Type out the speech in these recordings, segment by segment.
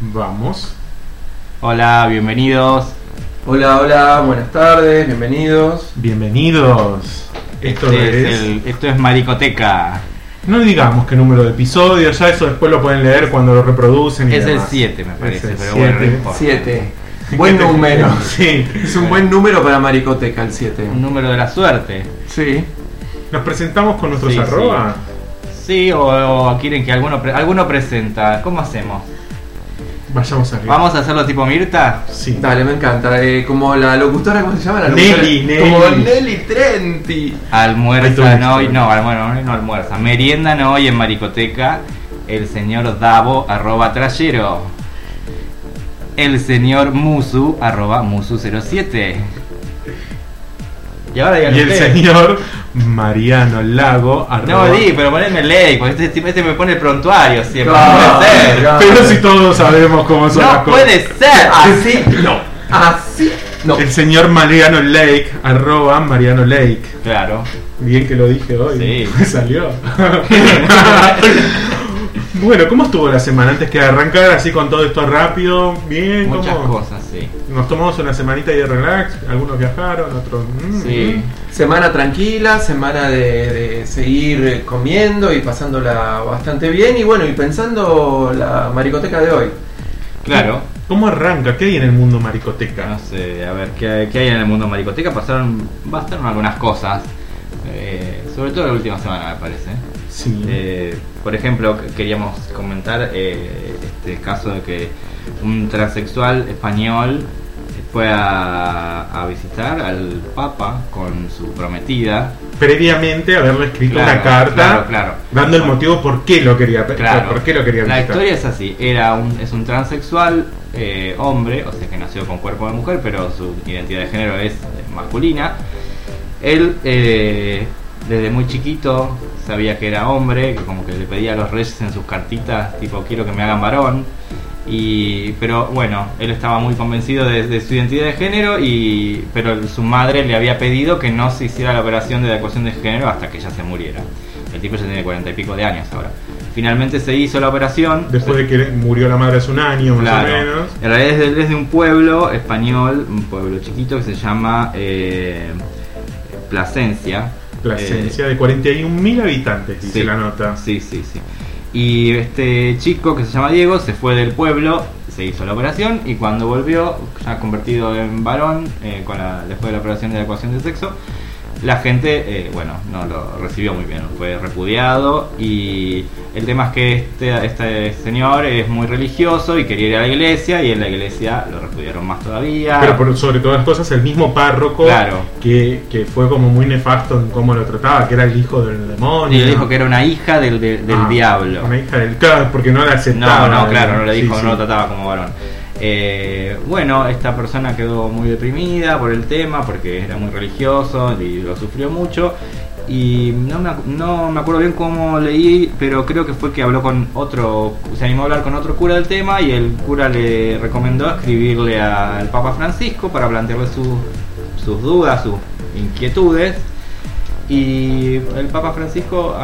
Vamos. Hola, bienvenidos. Hola, hola, buenas tardes, bienvenidos. Bienvenidos. Esto Este es. el- esto es Maricoteca. No digamos qué número de episodio, ya eso después lo pueden leer cuando lo reproducen. y Es el demás. 7, me parece, Es el pero bueno, no siete. importa. Siete. Buen número. Sí. Es un buen número para Maricoteca el 7. Un número de la suerte. Sí. Nos presentamos con nuestros Sí, arroba. Sí, o, o quieren que alguno, pre- alguno presenta. ¿Cómo hacemos? Vayamos arriba. ¿Vamos a hacerlo tipo Mirta? Sí. Dale, me encanta. Eh, como la locutora, ¿cómo se llama? La Nelly, locutora? Nelly. Como Nelly Trenti. Almuerza no hoy, no, almuerzo no almuerza. Merienda no hoy en Maricoteca. El señor Davo, arroba trayero. El señor Musu, arroba Musu07. Y ahora Y el ustedes. señor Mariano Lago. No, arroba- di, pero poneme ley, porque este, este me pone el prontuario siempre. No puede ser. Pero si todos sabemos cómo son las No cosas. puede ser. Así no. Así no. El señor Mariano Lake, arroba Mariano Lake. Claro. Bien que lo dije hoy. Sí. Me salió. bueno, ¿cómo estuvo la semana? Antes que arrancar así con todo esto rápido, bien, Muchas ¿cómo? cosas, sí. Nos tomamos una semanita de relax, algunos viajaron, otros... mm, Sí. Semana tranquila, semana de, de seguir comiendo y pasándola bastante bien. Y bueno, y pensando la Maricoteca de hoy. Claro. ¿Cómo arranca? ¿Qué hay en el mundo maricoteca? No sé, a ver, ¿qué, hay- qué hay en el mundo maricoteca? Pasaron, pasaron algunas cosas. eh, sobre todo la última semana, me parece. Sí. Eh, por ejemplo, que- queríamos comentar eh, este caso de que un transexual español fue a, a visitar al Papa con su prometida. Previamente haberle escrito Claro, una carta claro, claro. dando el motivo por qué lo quería, Claro. por qué lo quería La historia es así, era un, es un transexual eh, hombre, o sea que nació con cuerpo de mujer, pero su identidad de género es eh, masculina. Él eh, desde muy chiquito sabía que era hombre, que como que le pedía a los reyes en sus cartitas, tipo quiero que me hagan varón. Y, pero bueno, él estaba muy convencido de, de su identidad de género, y, pero su madre le había pedido que no se hiciera la operación de adecuación de género hasta que ella se muriera. El tipo ya tiene cuarenta y pico de años ahora. Finalmente se hizo la operación. Después de que murió la madre hace un año, más o menos. En realidad es de, es de un pueblo español, un pueblo chiquito que se llama eh, Plasencia. Plasencia, de 41.000 habitantes, dice sí. la nota. Sí, sí, sí. Y este chico que se llama Diego se fue del pueblo, se hizo la operación y cuando volvió, ya convertido en varón, eh, con la- después de la operación de adecuación de sexo, la gente, eh, bueno, no lo recibió muy bien, fue repudiado y el tema es que este, este señor es muy religioso y quería ir a la iglesia y en la iglesia lo repudiaron más todavía. Pero por sobre todas las cosas, el mismo párroco Claro. que, que fue como muy nefasto en cómo lo trataba, que era el hijo del demonio. y le dijo que era una hija del, del- del Ah, diablo. Una hija del claro, porque no la aceptaba. No, no, claro, no le dijo, sí. no lo trataba como varón. Eh, bueno, esta persona quedó muy deprimida por el tema, porque era muy religioso y lo sufrió mucho. Y no me, no me acuerdo bien cómo leí, pero creo que fue que habló con otro, se animó a hablar con otro cura del tema y el cura le recomendó escribirle al Papa Francisco para plantearle su- sus dudas, sus inquietudes. Y el Papa Francisco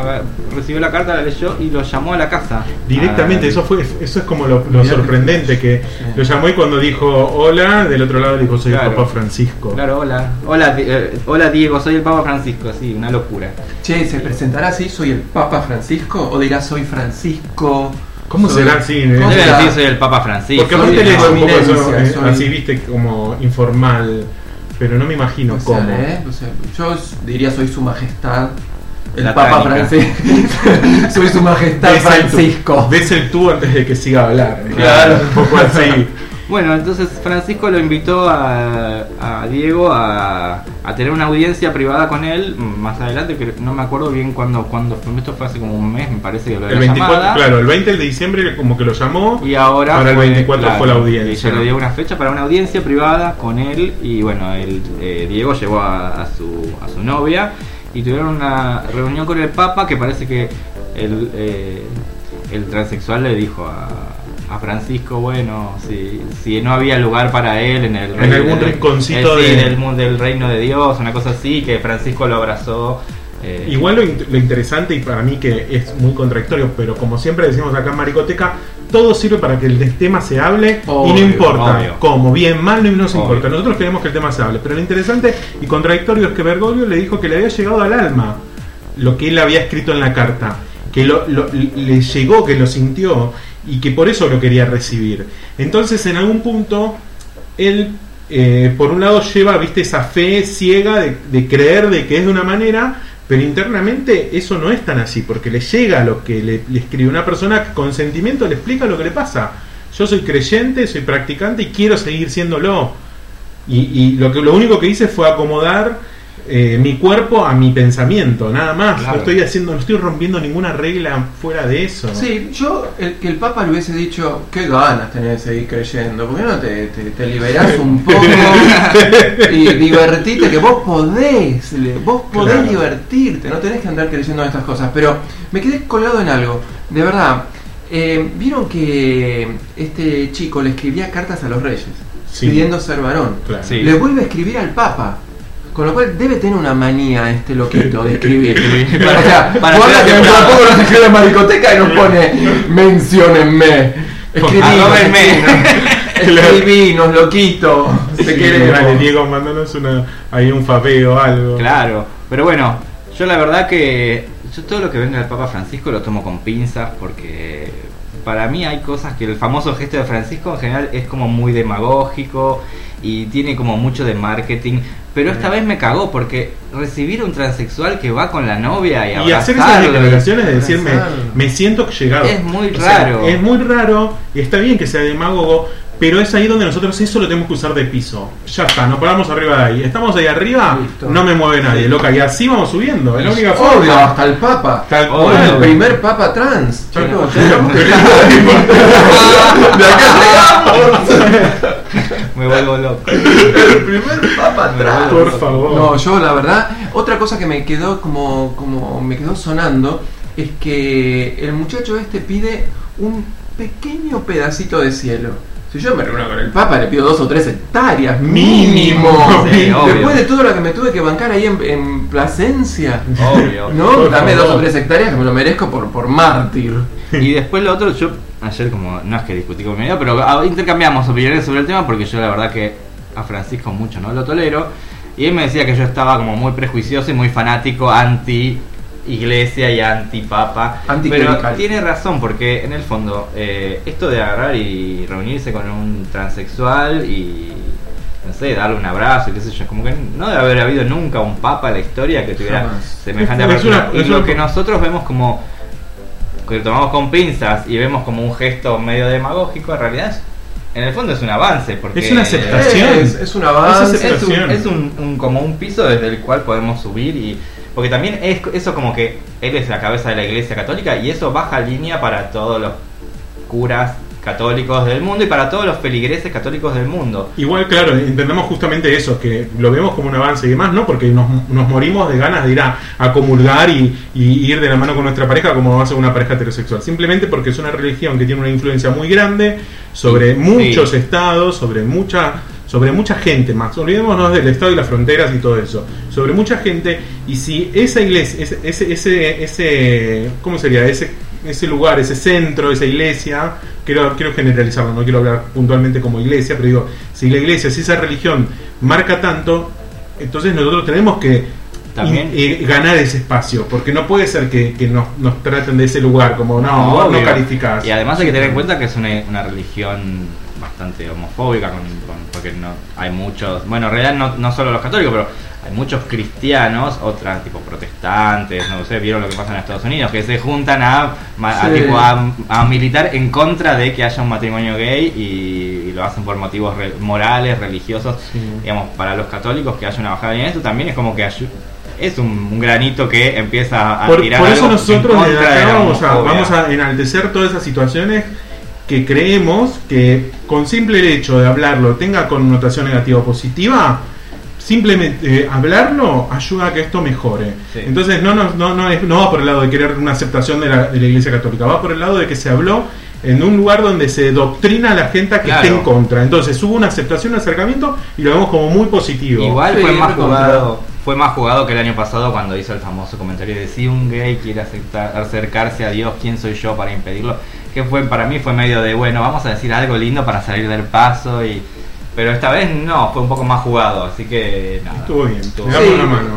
recibió la carta, la leyó y lo llamó a la casa. Directamente, Ah, eso fue eso es como lo, sorprendente, que Sí. lo llamó y cuando dijo hola, del otro lado dijo soy Claro. el Papa Francisco. Claro, hola. Hola, eh, hola Diego, soy el Papa Francisco, sí, una locura. Che, ¿se presentará así? ¿Soy el Papa Francisco? ¿O dirá soy Francisco? ¿Cómo Soy- será así? eh? ¿Cómo Debe será? decir soy el Papa Francisco. Porque aparte le un poco eso, eh, soy- así, viste, como informal, pero no me imagino O sea, cómo. ¿eh? O sea, yo diría soy su majestad. El La Papa. Francisco. soy su majestad Ves el tú- Francisco. Ves el tú antes de que siga a hablar. Claro. Un poco así. Bueno, entonces Francisco lo invitó a, a Diego a, a tener una audiencia privada con él más adelante, que no me acuerdo bien cuándo, cuándo fue, esto fue hace como un mes, me parece que lo de El la 24, llamada. claro, el 20 de diciembre como que lo llamó. Y ahora Para el fue, 24 fue la y audiencia. se le dio una fecha para una audiencia privada con él y bueno, el, eh, Diego llevó a, a su, a su novia y tuvieron una reunión con el Papa que parece que el, eh, el transexual le dijo a, a Francisco, bueno, si, si no había lugar para él en el En algún del- rinconcito eh, sí, de- del mundo del reino de Dios, una cosa así, que Francisco lo abrazó. eh, Igual lo, in- lo interesante y para mí que es muy contradictorio, pero como siempre decimos acá en Maricoteca, todo sirve para que el tema se hable y no importa obvio. cómo, bien, mal, no nos Obvio. importa. Nosotros queremos que el tema se hable. Pero lo interesante y contradictorio es que Bergoglio le dijo que le había llegado al alma lo que él había escrito en la carta, que lo, le llegó, que lo sintió y que por eso lo quería recibir. Entonces, en algún punto, él, eh, por un lado, lleva, viste, esa fe ciega de, creer de que es de una manera, pero internamente eso no es tan así, porque le llega lo que le, le escribe una persona que con sentimiento le explica lo que le pasa. Yo soy creyente, soy practicante y quiero seguir siéndolo. Y, y lo, que, lo único que hice fue acomodar eh, mi cuerpo a mi pensamiento, nada más. Claro. No estoy haciendo, no estoy rompiendo ninguna regla fuera de eso. Sí, yo, el, que el Papa le hubiese dicho, qué ganas tenés de seguir creyendo, ¿por qué no te, te, te liberás un poco y divertite? Que vos podés, vos podés Claro. divertirte, no tenés que andar creyendo en estas cosas. Pero me quedé colgado en algo, de verdad. eh, Vieron que este chico le escribía cartas a los reyes, Sí. pidiendo ser varón. Claro. Sí. Le vuelve a escribir al Papa. Con lo cual debe tener una manía este loquito de escribir. Para- o sea, para guarda que dentro de aceptado. poco nos escribe la maricoteca y nos pone menciónenme. Escribinos, escribinos, loquito. Te Sí, queremos. dale, Diego, mandanos una, ahí un fapeo o algo. Claro, pero bueno, yo la verdad que yo todo lo que venga del Papa Francisco lo tomo con pinzas porque para mí hay cosas que el famoso gesto de Francisco en general es como muy demagógico y tiene como mucho de marketing, pero esta vez me cagó porque recibir a un transexual que va con la novia y, Y hacer esas declaraciones de decirme, me siento llegado. Es muy O sea, raro. es muy raro, y está bien que sea demagogo, pero es ahí donde nosotros eso lo tenemos que usar de piso. Ya está, nos paramos arriba de ahí. Estamos ahí arriba, Listo. no me mueve nadie, loca. Y así vamos subiendo, es la única Obvio, forma. hasta el Papa. Tal Obvio. cual. el primer Papa trans. Chicos, De acá llegamos. Me vuelvo loco. El primer Papa trans. Por favor. No, yo la verdad, otra cosa que me quedó como, como me quedó sonando es que el muchacho este pide un pequeño pedacito de cielo. Si yo me reúno con el Papa, le pido dos o tres hectáreas mínimo. Obvio. Después de todo lo que me tuve que bancar ahí en, en Plasencia. Obvio. No, dame dos o tres hectáreas que me lo merezco por, por mártir. Y después lo otro, yo ayer como, no es que discutí con mi amigo, pero ah, intercambiamos opiniones sobre el tema porque yo la verdad que a Francisco mucho no lo tolero. Y él me decía que yo estaba como muy prejuicioso y muy fanático anti iglesia y anti papa. Pero tiene razón porque en el fondo eh, esto de agarrar y reunirse con un transexual y no sé, darle un abrazo y qué sé yo, como que no debe haber habido nunca un papa en la historia que tuviera Jamás. semejante Es y lo que nosotros vemos como que lo tomamos con pinzas y vemos como un gesto medio demagógico, en realidad es- en el fondo es un avance porque Es una aceptación. Es, es un avance. Es es un, es un- un- como un piso desde el cual podemos subir y porque también es eso como que él es la cabeza de la iglesia católica y eso baja línea para todos los curas católicos del mundo y para todos los feligreses católicos del mundo. Igual, claro, entendemos justamente eso, que lo vemos como un avance y demás, ¿no? Porque nos, nos morimos de ganas de ir a, a comulgar y, y ir de la mano con nuestra pareja como va a ser una pareja heterosexual. Simplemente porque es una religión que tiene una influencia muy grande sobre Sí. muchos estados, sobre mucha sobre mucha gente más. Olvidémonos del estado y las fronteras y todo eso. Sobre mucha gente. Y si esa iglesia, ese, ese, ese, ese ¿cómo sería? Ese, ese lugar, ese centro, esa iglesia, quiero, quiero generalizarlo, no quiero hablar puntualmente como iglesia, pero digo, si la iglesia, si esa religión marca tanto, entonces nosotros tenemos que También. eh, ganar ese espacio, porque no puede ser que, que nos, nos traten de ese lugar como no, no calificás. Y además hay que tener en cuenta que es una, una religión bastante homofóbica, con, con- porque no hay muchos, bueno, en realidad no, no solo los católicos, pero hay muchos cristianos, otras tipo protestantes, no sé, vieron lo que pasa en Estados Unidos, que se juntan a, a, Sí. tipo, a, a militar en contra de que haya un matrimonio gay y, y lo hacen por motivos re- morales, religiosos. Sí. Digamos, para los católicos que haya una bajada en esto también es como que ayu- es un, un granito que empieza a Por, tirar por eso algo nosotros desde acá vamos a, vamos a enaltecer todas esas situaciones que creemos que con simple hecho de hablarlo tenga connotación negativa o positiva, simplemente eh, hablarlo ayuda a que esto mejore. Sí. Entonces no, no, no, no, es- no va por el lado de querer una aceptación de la, de la Iglesia Católica, va por el lado de que se habló en un lugar donde se doctrina a la gente a que Claro. esté en contra. Entonces hubo una aceptación, un acercamiento y lo vemos como muy positivo. Igual fue más jugado, fue más jugado que el año pasado cuando hizo el famoso comentario de si un gay quiere aceptar, acercarse a Dios, ¿quién soy yo para impedirlo? que fue para mí fue medio de, bueno, vamos a decir algo lindo para salir del paso y... Pero esta vez no, fue un poco más jugado, así que nada. Estuvo bien. Estuvo Sí,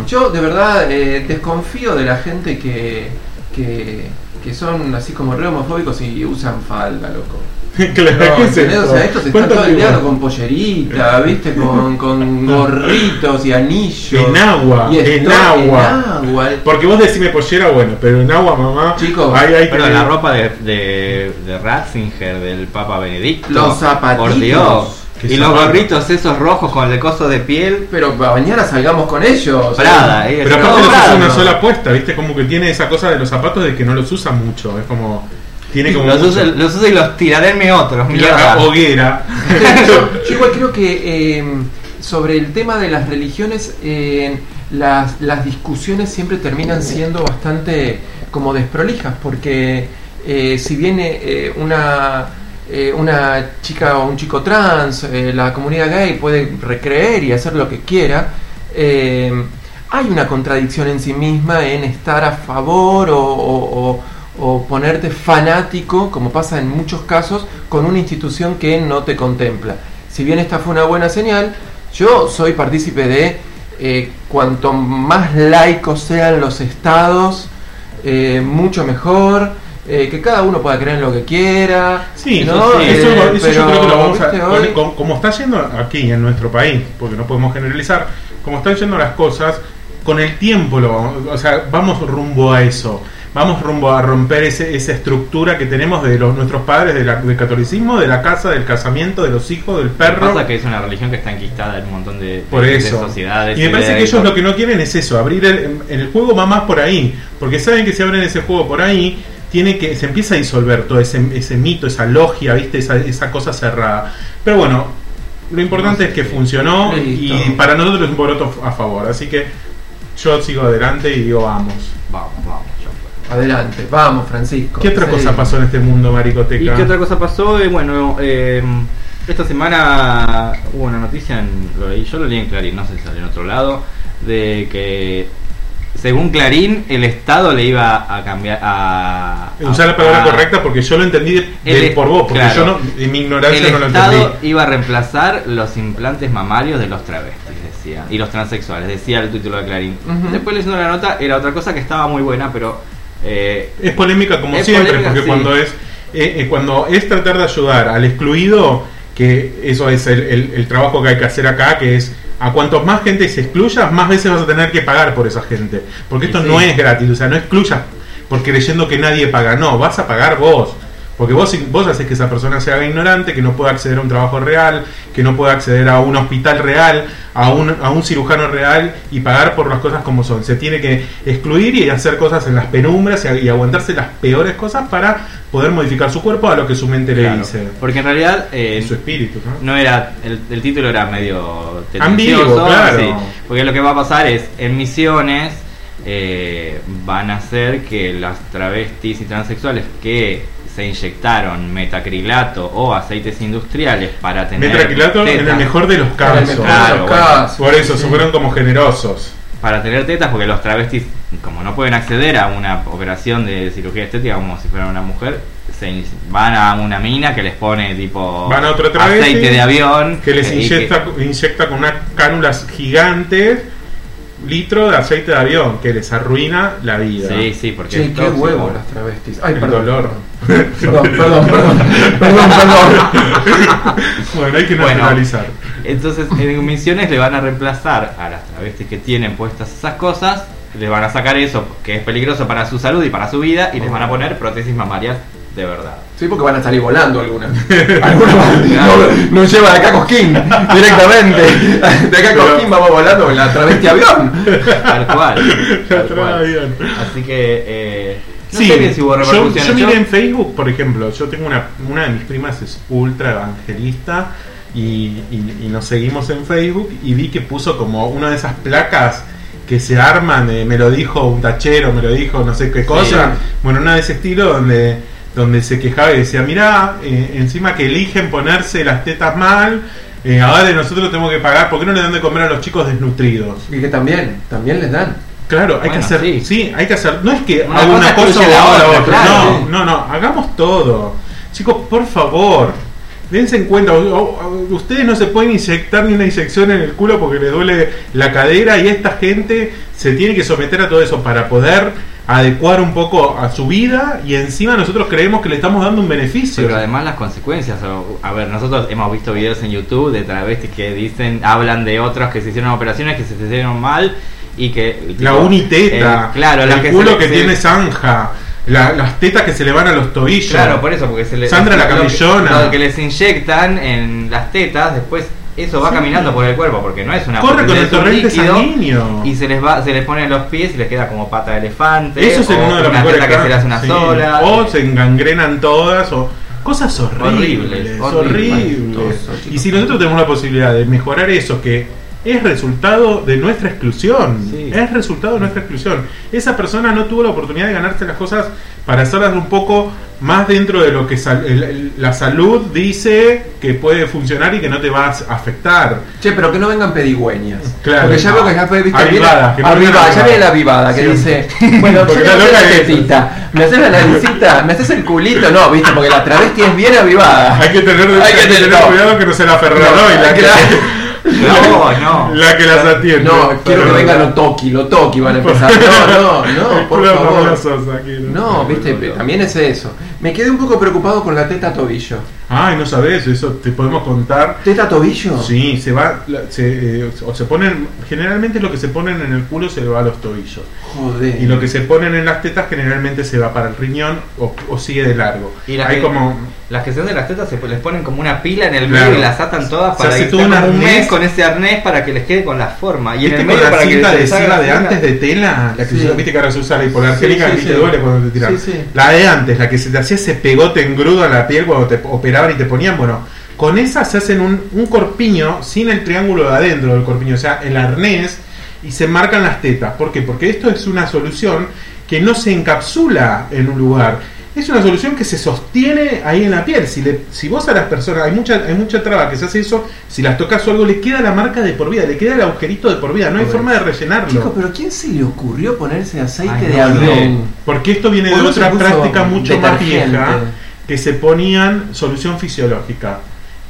yo de verdad eh, desconfío de la gente que, que, que son así como re homofóbicos y usan falda, loco. claro, No, ¿qué es ¿entendés? esto? O sea, estos están ¿Cuánto todo el día con pollerita, ¿viste? Con, con gorritos y anillos. En agua, Y en agua. En agua. Porque vos decime pollera, bueno, pero en agua, mamá. Chicos, ahí hay que Pero la ropa de, de, de Ratzinger, del Papa Benedicto. Los zapatitos. Por Dios. ¿Qué Y los gorritos esos rojos con el coso de piel. Pero mañana salgamos con ellos. Prada, eh. Pero aparte los Prada, usa una ¿no? sola puesta, ¿viste? Como que tiene esa cosa de los zapatos de que no los usa mucho. Es como. Tiene como. Los uso, los uso y los mi otros, la hoguera. yo, yo igual creo que eh, sobre el tema de las religiones, eh, las, las discusiones siempre terminan siendo bastante como desprolijas, porque eh, si viene eh, una, eh, una chica o un chico trans, eh, la comunidad gay puede recreer y hacer lo que quiera, eh, hay una contradicción en sí misma en estar a favor o, o- ponerte fanático, como pasa en muchos casos, con una institución que no te contempla. Si bien esta fue una buena señal, yo soy partícipe de cuanto más laicos sean los estados, mucho mejor. Eh, que cada uno pueda creer en lo que quiera. Sí, ¿no? eso, sí, eso- Eh, eso yo creo que lo vamos a. Hoy- como está yendo aquí en nuestro país, porque no podemos generalizar, como están yendo las cosas, con el tiempo lo vamos, o sea, vamos rumbo a eso. Vamos rumbo a romper ese, esa estructura que tenemos de los nuestros padres de la- del catolicismo, de la casa, del casamiento, de los hijos, del Lo que perro. pasa que es una religión que está enquistada en un montón de, Por de- de eso. sociedades. Y me parece que ellos lo que no quieren es eso, abrir el, en el juego va más por ahí, porque saben que si abren ese juego por ahí, tiene que se empieza a disolver todo ese, ese mito, esa logia, viste, esa, esa cosa cerrada. Pero bueno, lo importante es que funcionó Listo. y para nosotros es un voto a favor, así que yo sigo adelante y digo vamos. Vamos, vamos. Adelante, vamos, Francisco. ¿Qué otra Sí. cosa pasó en este mundo, Maricoteca? ¿Y qué otra cosa pasó? Eh, bueno, eh, esta semana hubo una noticia, en, lo leí, yo lo leí en Clarín, no sé si salió en otro lado, de que según Clarín el Estado le iba a cambiar a... Usar la palabra a- correcta porque yo lo entendí de- El- de- por vos, porque claro. yo no, en mi ignorancia El no lo Estado entendí. iba a reemplazar los implantes mamarios de los travestis, decía, y los transexuales, decía el título de Clarín. Después leyendo la nota, era otra cosa que estaba muy buena, pero... eh, Es polémica como Es siempre, polémica, porque sí. cuando es eh, eh, cuando es tratar de ayudar al excluido, que eso es el, el- el trabajo que hay que hacer acá, que es a cuantos más gente se excluya, más veces vas a tener que pagar por esa gente. Porque esto sí. no es gratis, o sea, no excluyas por creyendo que nadie paga, no, vas a pagar vos. Porque vos, vos haces que esa persona se haga ignorante, que no pueda acceder a un trabajo real, que no pueda acceder a un hospital real, a un, a un cirujano real y pagar por las cosas como son. Se tiene que excluir y hacer cosas en las penumbras y, y aguantarse las peores cosas para poder modificar su cuerpo a lo que su mente le dice. porque en realidad... eh, su espíritu, ¿no? no era el, el título era medio Ambiguo, claro. sí, porque lo que va a pasar es en misiones eh, van a hacer que las travestis y transexuales que se inyectaron metacrilato o aceites industriales para tener Metraquilato en el tetas- mejor de los En el casos. mejor de Claro, los bueno. casos. Por eso, Sí. se fueron como generosos. para tener tetas porque los travestis como no pueden acceder a una operación de cirugía estética como si fueran una mujer se in- van a una mina que les pone tipo Van a otra travesti aceite de avión que les inyecta, inyecta con unas cánulas gigantes litro de aceite de avión que les arruina la vida. sí sí porque es qué huevo las travestis. Ay, El perdón. dolor. Perdón, perdón, perdón. Perdón, perdón. Bueno, hay que Bueno. naturalizar. Entonces, en misiones le van a reemplazar a las travestis que tienen puestas esas cosas, les van a sacar eso que es peligroso para su salud y para su vida y les van a poner prótesis mamarias de verdad. Sí, porque van a salir volando algunas. Algunas van- no, no lleva de acá a Cosquín directamente. De acá a Cosquín vamos volando la travesti avión. Tal cual. La tal cual. avión. Así que, eh, no Sí, sé bien si hubo yo, miré en Facebook, por ejemplo, yo tengo una, una de mis primas es ultra evangelista y, y- y nos seguimos en Facebook y vi que puso como una de esas placas que se arman, eh, me lo dijo un tachero, me lo dijo no sé qué cosa, bueno, una de ese estilo donde, donde se quejaba y decía, mirá, eh, encima que eligen ponerse las tetas mal, eh, ahora nosotros tenemos que pagar, ¿por qué no le dan de comer a los chicos desnutridos? Y que también, también les dan. Claro, hay Bueno, que hacer, sí. sí. hay que hacer, no es que Una hago cosa una cosa o la otra, otra, claro. no, no, no, hagamos todo. Chicos, por favor, dense en cuenta, ustedes no se pueden inyectar ni una inyección en el culo porque les duele la cadera y esta gente se tiene que someter a todo eso para poder adecuar un poco a su vida y encima nosotros creemos que le estamos dando un beneficio. Pero además las consecuencias, a ver, nosotros hemos visto videos en YouTube de travestis que dicen, hablan de otros que se hicieron operaciones que se hicieron mal y que... La uniteta, eh, claro, el que culo se- que se- tiene zanja, la- las tetas que se le van a los tobillos. Claro, por eso, porque se les... Sandra la lo que- camellona. Lo que les inyectan en las tetas, después eso va Sí. caminando por el cuerpo, porque no es una Corre con el torrente sanguíneo. Y se les va, se les pone en los pies y les queda como pata de elefante. Eso es o uno de los una mejores que se le hace una sí. sola. O se engangrenan todas o cosas Horribles, horribles, horribles. horribles. Espantoso, Y si nosotros tenemos la posibilidad de mejorar eso que es resultado de nuestra exclusión, Sí. es resultado de nuestra exclusión. Esa persona no tuvo la oportunidad de ganarse las cosas para hacerlas un poco más dentro de lo que sal- la salud dice que puede funcionar y que no te va a afectar. Che, pero que no vengan pedigüeñas. Claro. Porque ya veo que ya fue, viste, Avivada, que no avivada, ya viene la avivada que Sí. dice, bueno, Porque la tetita, me haces la naricita, me haces el culito, no, viste, porque la travesti es bien avivada. Hay que tener, Hay que tener- no. cuidado que no sea la y la que, No, no. la que las atiende. No, quiero que vengan los toki, los toki van a empezar. No, no, no, por favor. No, viste, también es eso. Me quedé un poco preocupado con la teta tobillo. Ay, no sabes, eso te podemos contar. ¿Teta tobillo? Sí, se va, se, eh, o se ponen, generalmente lo que se ponen en el culo se va a los tobillos. Joder. Y lo que se ponen en las tetas generalmente se va para el riñón o, o sigue de largo. Y Hay que- como, Las que son de las tetas se les ponen como una pila en el Claro. medio y las atan todas para hace que todo estén un arnés. mes con ese arnés para que les quede con la forma. Y en ¿Viste el con medio la para que cinta de les la de antes de tela? La que Sí. viste que ahora se usa la hipoalergénica Sí, sí, y te duele cuando te tiran. La de antes, la que se te hacía ese pegote engrudo en la piel cuando te operaban y te ponían, bueno, con esa se hacen un, un corpiño sin el triángulo de adentro del corpiño, o sea, el arnés y se marcan las tetas. ¿Por qué? Porque esto es una solución que no se encapsula en un lugar. Es una solución que se sostiene ahí en la piel. Si, le, si vos a las personas, hay mucha, hay mucha traba que se hace eso, si las tocas o algo, le queda la marca de por vida, le queda el agujerito de por vida, no hay forma de rellenarlo. Chicos, pero ¿quién se le ocurrió ponerse aceite Ay, de no. Porque esto viene de ¿Por qué otra práctica mucho más vieja, que se ponían solución fisiológica.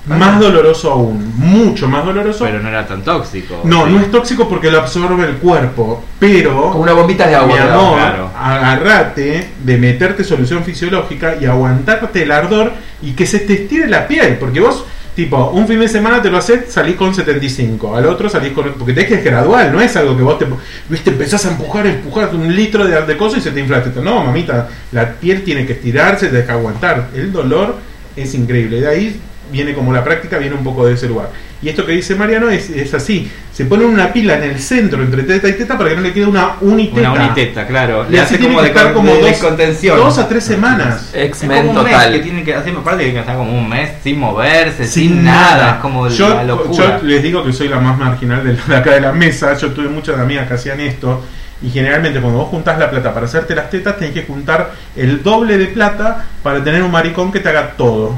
Ah. Más doloroso aún, mucho más doloroso. Pero no era tan tóxico. no, Sí. no es tóxico porque lo absorbe el cuerpo, pero Como una bombita de agua. mi amor, claro. agarrate de meterte solución fisiológica y aguantarte el ardor y que se te estire la piel, porque vos Tipo, un fin de semana te lo haces, salís con 75, al otro salís con... Porque tenés que es gradual, no es algo que vos te... Viste, empezás a empujar, empujar un litro de, de cosas y se te infla. Te- No, mamita, la piel tiene que estirarse, te deja aguantar. El dolor es increíble. De ahí viene como la práctica, viene un poco de ese lugar. Y esto que dice Mariano es, es así. Se pone una pila en el centro entre teta y teta para que no le quede una uniteta. Una uniteta, claro. Y Le hace como que de, estar con- como de- dos- contención. Dos a tres semanas. Es X-Men como un mes total. que tiene que hacer, aparte tiene que estar como un mes sin moverse, sin, sin nada. Es como yo, la locura. yo les digo que soy la más marginal de, de acá de la mesa. Yo tuve muchas amigas que hacían esto. Y generalmente cuando vos juntás la plata para hacerte las tetas, tenés que juntar el doble de plata para tener un maricón que te haga todo.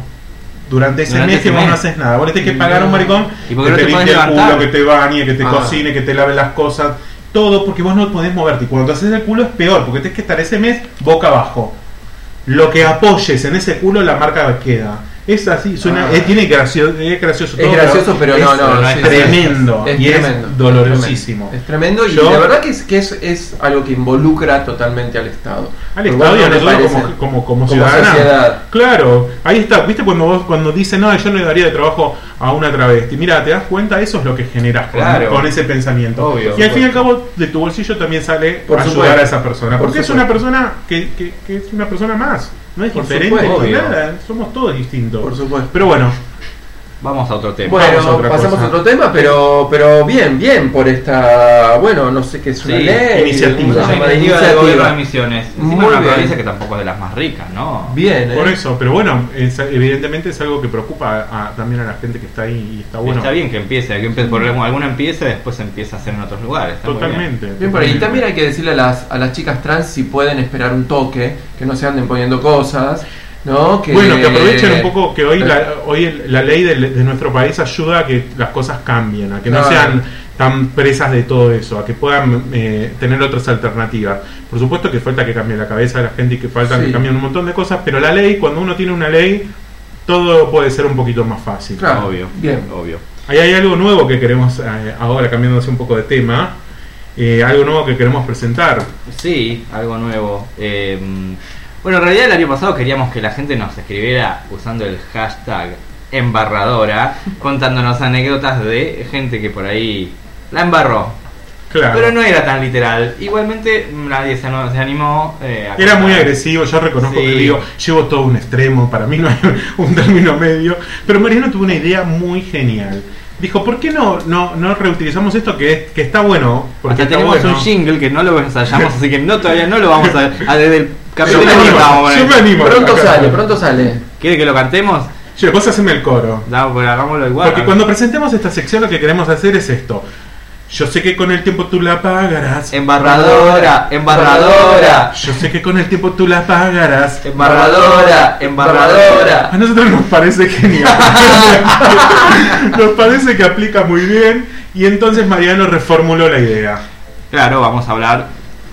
Durante ese Durante mes que vos no haces nada. Vos le tenés que pagar a un No. maricón ¿Y que no te te limpie el culo, que te bañe, que te Ah. cocine, que te lave las cosas. Todo porque vos no podés moverte. Y cuando te haces el culo es peor, porque tenés que estar ese mes boca abajo. Lo que apoyes en ese culo, la marca queda. Es así, suena, Ah. eh, tiene gracioso, es gracioso Es todo, gracioso, pero no, es no, no, sí, es tremendo es y tremendo, es dolorosísimo. Es tremendo y Yo- la verdad que es que es, es algo que involucra totalmente al Estado. Al Pero me nosotros como, como, como sociedad. Claro, ahí está. ¿Viste cuando vos cuando dicen, no, yo no le daría de trabajo a una travesti? Mira, ¿te das cuenta? Eso es lo que generas con, Claro. con ese pensamiento. Obvio. y al fin y al cabo, de tu bolsillo también sale Por ayudar supuesto. a esa persona. Por Porque es una persona que, que, que es una persona más. No es Por diferente supuesto. nada. Somos todos distintos. Por supuesto. Pero bueno, Vamos a otro tema. Bueno, Vamos a otra pasamos cosa. a otro tema, pero pero bien, bien por esta, bueno, no sé qué es una Sí, ley, iniciativa. ¿cómo se Una iniciativa del gobierno de Iniciativa. Misiones. Muy una bien. provincia que tampoco es de las más ricas, ¿no? Bien, por ¿eh? eso. Pero bueno, es- evidentemente es algo que preocupa a- también a la gente que está ahí y está bueno. Está bien que empiece, que empiece por alguna empiece después empieza a hacer en otros lugares. está muy bien. Totalmente. Bien por ahí. Y también hay que decirle a las, a las chicas trans si pueden esperar un toque, que no se anden poniendo cosas, ¿no? Que, Bueno, que aprovechen un poco que hoy la, hoy el- la ley de, de nuestro país ayuda a que las cosas cambien, a que no sean tan presas de todo eso, a que puedan eh, tener otras alternativas. Por supuesto que falta que cambie la cabeza de la gente y que falta Sí. que cambien un montón de cosas, pero la ley, cuando uno tiene una ley, todo puede ser un poquito más fácil. Claro. Obvio. Bien. Obvio. Ahí hay algo nuevo que queremos, eh, ahora cambiándose un poco de tema, eh, algo nuevo que queremos presentar. Sí, algo nuevo. Bueno, en realidad el año pasado queríamos que la gente nos escribiera usando el hashtag embarradora, contándonos anécdotas de gente que por ahí la embarró. Claro. Pero no era tan literal. Igualmente nadie se, no- se animó. eh, a Era muy agresivo, yo reconozco Sí. que digo, llevo todo un extremo, para mí no hay un término medio, pero Mariano tuvo una idea muy genial. Dijo, ¿por qué no, no, no reutilizamos esto que, es, que está bueno? Porque Hasta tenemos bueno. un jingle que no lo ensayamos, así que no todavía no lo vamos a, a desde el Yo me animo, yo me animo. Pronto Acá. sale, pronto sale. ¿Quiere que lo cantemos? Che, vos haceme el coro. No, pues hagámoslo igual. Porque cuando presentemos esta sección lo que queremos hacer es esto. Yo sé que con el tiempo tú la pagarás. Embarradora, embarradora, Yo sé que con el tiempo tú la pagarás. embarradora, embarradora. A nosotros nos parece genial. nos parece que aplica muy bien. Y entonces Mariano reformuló la idea. Claro, vamos a hablar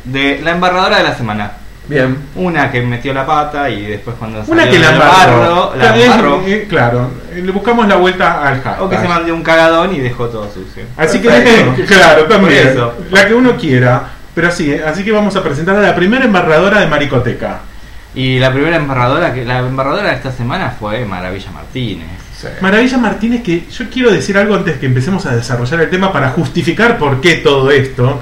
de la embarradora de la semana. Bien. Una que metió la pata y después cuando Una salió que la barro, la Claro, le buscamos la vuelta al hashtag. O que se mandó un cagadón y dejó todo sucio. Así que, claro, también. Eso. La que uno quiera. Pero sí, así que vamos a presentar a la primera embarradora de Maricoteca. Y la primera embarradora, que la embarradora de esta semana fue Maravilla Martínez. Sí. Maravilla Martínez, que yo quiero decir algo antes que empecemos a desarrollar el tema para justificar por qué todo esto.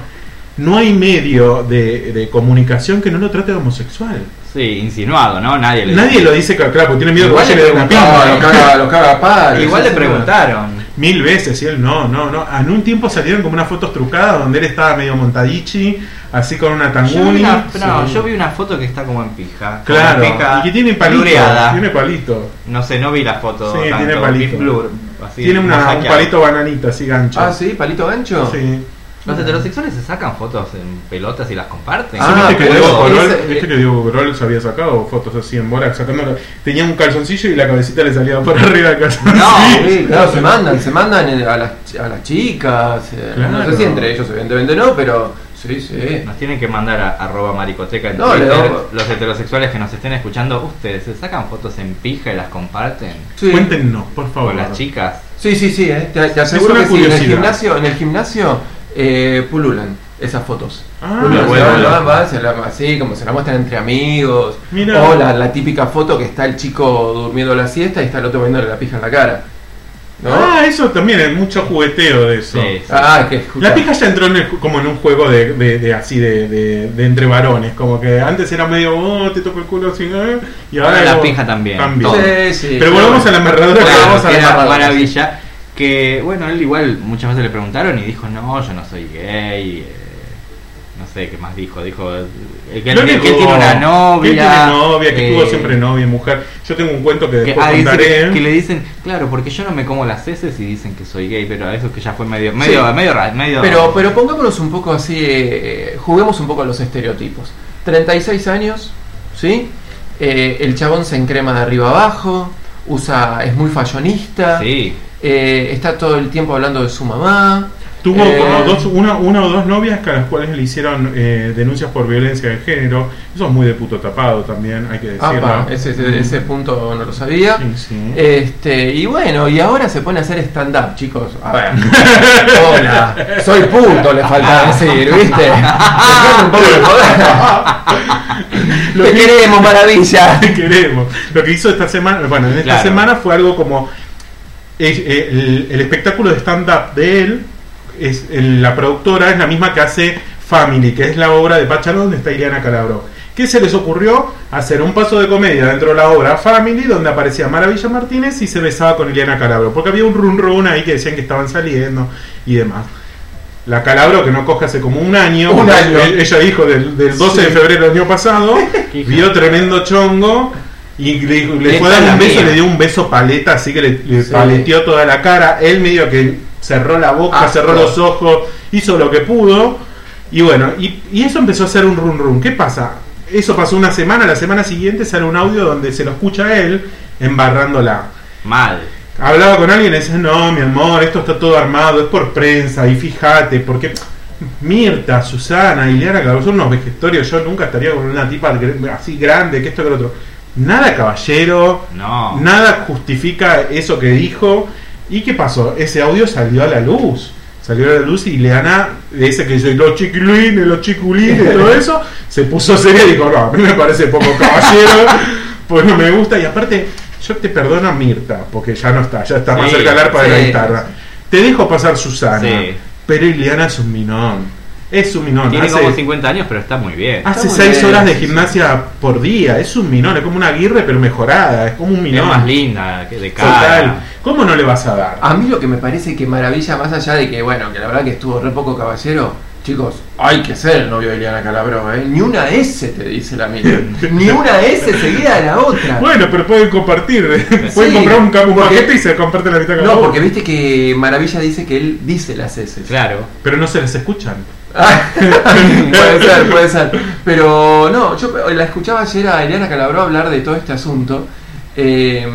No hay medio de, de comunicación que no lo trate de homosexual. Sí, insinuado, ¿no? Nadie le Nadie lo dice, claro, porque tiene miedo Igual que le vaya y le dé pinta. lo caga, lo caga a palos, Igual le preguntaron. Mil veces, y él no, no, no. En un tiempo salieron como unas fotos trucadas donde él estaba medio montadichi, así con una tanguni. una, no, Sí. yo vi una foto que está como en pija. Claro, en pija y que tiene palito. blureada. Tiene palito. No sé, no vi la foto. Sí, tanto, tiene palito. vi blur, así, tiene una, un palito bananita, así gancho. Ah, sí, palito gancho. Sí. Los heterosexuales se sacan fotos en pelotas y las comparten. Ah, ¿Viste, que pero Diego eso- Corol, ese- viste que Diego Corol se había sacado fotos así en bola, sacándolo? Tenía un calzoncillo y la cabecita le salía por arriba del calzoncillo. No, Sí, claro, se mandan, se mandan a las, a las chicas. eh, No Claro. sé si entre ellos, evidentemente no, pero sí, sí. Nos tienen que mandar a arroba maricoteca en No, Twitter. Los heterosexuales que nos estén escuchando, ustedes se sacan fotos en pija y las comparten Sí. Cuéntenos, por favor. con las chicas. Sí, sí, sí, eh, te, te aseguro una que sí, en el gimnasio, en el gimnasio eh, pululan esas fotos. Ah, Pululan, bueno, se la- bueno. se la- así como se la muestran entre amigos. Mira. O la, la típica foto que está el chico durmiendo la siesta y está el otro viéndole la pija en la cara. ¿No? Ah, eso también, hay mucho jugueteo de eso. Sí, sí. Ah, que escucha. La pija ya entró en el como en un juego de, de- de así de, de- de entre varones, como que antes era medio, oh, te toco el culo así, eh", y ahora Ahora la pija también. Sí, sí. Pero volvamos a la embarradora, que Claro, vamos a la maravilla. Que bueno, él igual muchas veces le preguntaron y dijo, no, yo no soy gay. eh, no sé qué más dijo. Dijo eh, que, Lo que él tiene una novia. Que tiene novia, que eh, tuvo siempre novia mujer. Yo tengo un cuento que Que, después ah, contaré. que le dicen, claro, porque yo no me como las heces y dicen que soy gay, pero eso que ya fue medio, medio, Sí. medio, medio. Pero, pero pongámonos un poco así, eh, juguemos un poco a los estereotipos. 36 años, ¿sí? Eh, el chabón se encrema de arriba abajo, usa, es muy fallonista, Sí, eh, está todo el tiempo hablando de su mamá. Tuvo eh, como dos, una, una o dos novias que a las cuales le hicieron eh, denuncias por violencia de género. Eso es muy de puto tapado también, hay que decirlo. apa, ese, ese, ese punto no lo sabía. Sí, sí. Este, y bueno, y ahora se pone a hacer stand-up, chicos. A ver. Hola, soy puto, le falta decir, ¿viste? Dejate un poco de joder. Lo Te que- queremos, maravilla. Te queremos. Lo que hizo esta semana, bueno, en esta Claro. semana fue algo como es- eh, el, el espectáculo de stand-up de él, es el- la productora es la misma que hace Family, que es la obra de Pacharón donde está Ileana Calabro. ¿Qué se les ocurrió? Hacer un paso de comedia dentro de la obra Family, donde aparecía Maravilla Martínez y se besaba con Ileana Calabro, porque había un run run ahí que decían que estaban saliendo y demás. La Calabro, que no coge hace como un año, Un porque año. ella dijo del, del 12 de febrero del año pasado, vio tremendo chongo y le, le fue a dar un beso, mía. le dio un beso paleta, así que le, le Sí. paleteó toda la cara. Él medio que cerró la boca, cerró los ojos, hizo lo que pudo. Y bueno, y, y eso empezó a hacer un run run. ¿Qué pasa? Eso pasó una semana, la semana siguiente sale un audio donde se lo escucha a él embarrándola. mal. hablaba con alguien y decía, no, mi amor, esto está todo armado, es por prensa, y fíjate, porque Mirta, Susana, Ileana, que son unos vegetorios, yo nunca estaría con una tipa así grande, que esto que lo otro. Nada caballero, No. nada justifica eso que dijo. ¿Y qué pasó? Ese audio salió a la luz. Salió a la luz y Ileana, ese que dice los chiquilines, los chiculines, todo eso, se puso seria y dijo, no, a mí me parece poco caballero, pues no me gusta. Y aparte, yo te perdono a Mirta, porque ya no está, ya está más Sí, cerca del arpa de la guitarra. Te dejo pasar Susana, Sí. pero Ileana es un minón. Es un minón. Tiene Hace, como 50 años, pero está muy bien. hace muy seis bien, horas de gimnasia por día. Es un minón, es como una aguirre, pero mejorada. Es como un es minón. más linda que de Total. cara. ¿Cómo no le vas a dar? A mí lo que me parece que maravilla, más allá de que, bueno, que la verdad que estuvo re poco caballero, chicos, hay que ser el novio de Eliana Calabró, ¿eh? Ni una S te dice la mía. Ni una S seguida de la otra. Bueno, pero pueden compartir. pueden Sí, comprar un, un porque- paquete y se comparten la mitad cada no, porque viste que Maravilla dice que él dice las S. Claro. Pero no se les escuchan. puede ser, puede ser. Pero no, yo la escuchaba ayer a Eliana Calabró hablar de todo este asunto. eh,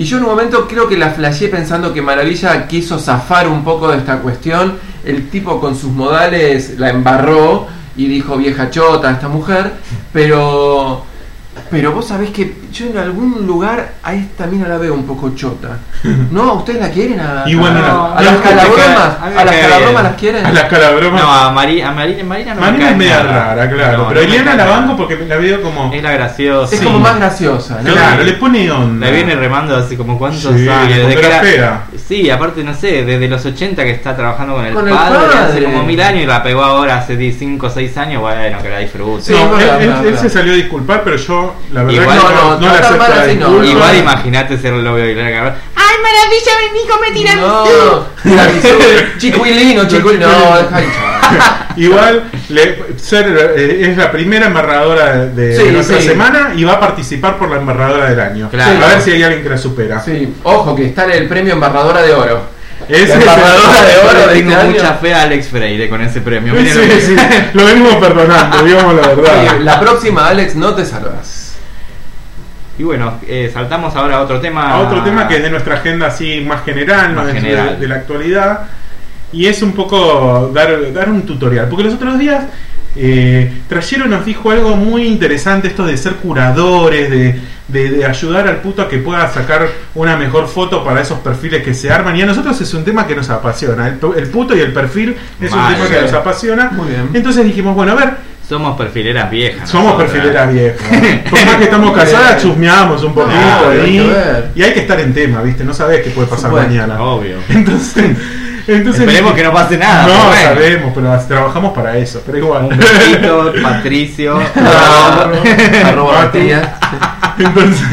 y yo en un momento creo que la flasheé pensando que Maravilla quiso zafar un poco de esta cuestión. El tipo con sus modales la embarró y dijo vieja chota esta mujer. Pero pero vos sabés que yo en algún lugar a esta mina la veo un poco chota. ¿No? ¿Ustedes la quieren? A, Y bueno, a, no, a las calabromas? a me ¿A las calabromas las quieren? A las calabromas. No, a Mari- a Marina, Marina no me Marina cae es media rara, claro. No, pero no me Eliana la banco porque la veo como. Es la graciosa. Es Sí. como más graciosa, ¿no? Claro, le pone onda. La viene remando así como cuántos Sí, años. Desde que era era- fea. Sí, aparte no sé, desde los 80 que está trabajando con el, Con el padre, hace padre. como mil años y la pegó ahora hace 5 o 6 años, bueno, que la disfrute. Sí, no, verdad, él, él- es él verdad. se salió a disculpar, pero yo, la verdad, Igual que no, no, no, no acepto la así no. disculpa. Igual imagínate ser el novio de Ileana Cabral. ¡Ay, maravilla, vení, come No, tiramisú, chicuilino, chicuilino. No. Igual le- ser, eh, es la primera embarradora de, nuestra sí. semana y va a participar por la embarradora del año. Claro. A ver si hay alguien que la supera. Sí, ojo que está en el premio embarradora de oro. La es embarradora de oro de tengo este año. mucha fe a Alex Freire con ese premio. Sí, Miren sí, lo que- sí, lo venimos perdonando, digamos la verdad. la próxima, Alex, no te salvas. Y bueno, eh, saltamos ahora a otro tema. A otro tema que es de nuestra agenda así más general, no Más de- general. De, la actualidad. Y es un poco dar, dar un tutorial. Porque los otros días eh, Trayero nos dijo algo muy interesante, esto de ser curadores, de, de- de ayudar al puto a que pueda sacar una mejor foto para esos perfiles que se arman. Y a nosotros es un tema que nos apasiona. El, el puto y el perfil es un tema que sí. nos apasiona. Muy bien. Entonces dijimos, bueno, a ver, Somos perfileras viejas. somos nosotras. perfileras viejas. Por más que estamos casadas, chusmeamos un poquito hay ver. Y hay que estar en tema, ¿viste? No sabes qué puede pasar supuesto. mañana. Obvio. Entonces, entonces Esperemos que no pase nada. No bueno. sabemos, pero trabajamos para eso. Pero igual. Un besito, Patricio. Arroba. Entonces,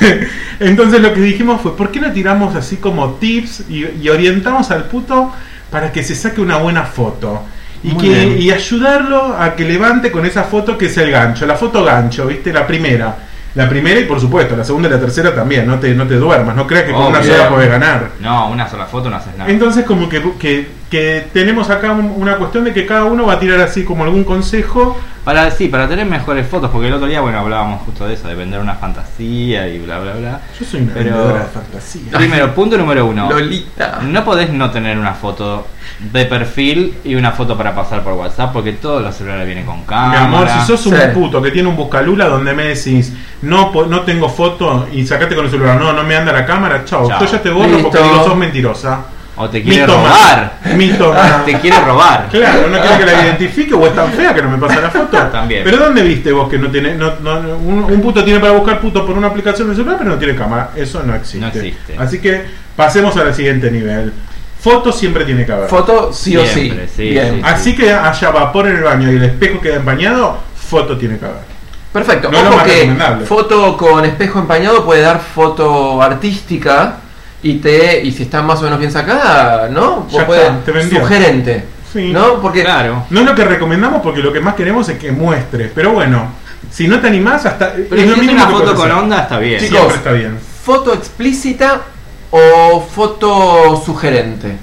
entonces lo que dijimos fue, ¿por qué no tiramos así como tips y, y orientamos al puto para que se saque una buena foto? Y, que, y ayudarlo a que levante con esa foto que es el gancho, la foto gancho, ¿viste? La primera. La primera y por supuesto, la segunda y la tercera también, no te, no te duermas, no creas que con una sola podés ganar. No, una sola foto no haces nada. Entonces como que, que, que tenemos acá un- una cuestión de que cada uno va a tirar así como algún consejo. Para, sí, para tener mejores fotos, porque el otro día, bueno, hablábamos justo de eso, de vender una fantasía y bla, bla, bla. Yo soy una Pero- vendedora de fantasía. Primero, punto número uno. Lolita. No podés no tener una foto de perfil y una foto para pasar por WhatsApp, porque todos los celulares vienen con Mi cámara. amor, si sos un Sí. puto que tiene un buscalula donde me decís no po- no tengo foto y sacate con el celular, no, no me anda la cámara, chao, Chao. yo ya te borro Listo. porque digo sos mentirosa. O te quiere robar. Te quiere robar. Claro, no quiero que la identifique o es tan fea que no me pasa la foto. También. Pero ¿dónde viste vos que no tiene no, no- un, un puto tiene para buscar puto por una aplicación de celular pero no tiene cámara? Eso no existe. No existe. Así que pasemos al siguiente nivel. Foto siempre tiene que haber. Foto sí o sí. Siempre, sí, Bien. sí. Así que haya vapor en el baño y el espejo queda empañado, foto tiene que haber. Perfecto. No es lo Ojo más que recomendable. foto con espejo empañado puede dar foto artística y te y si está más o menos bien sacada, ¿no? Ya puede está, te vendió. sugerente. Sí. ¿No? Porque Claro. No es lo que recomendamos porque lo que más queremos es que muestres. Pero bueno, si no te animás, hasta. Pero es si lo es mínimo una que foto con hacer. onda, está bien. Chicos, Siempre está bien. foto explícita o foto sugerente.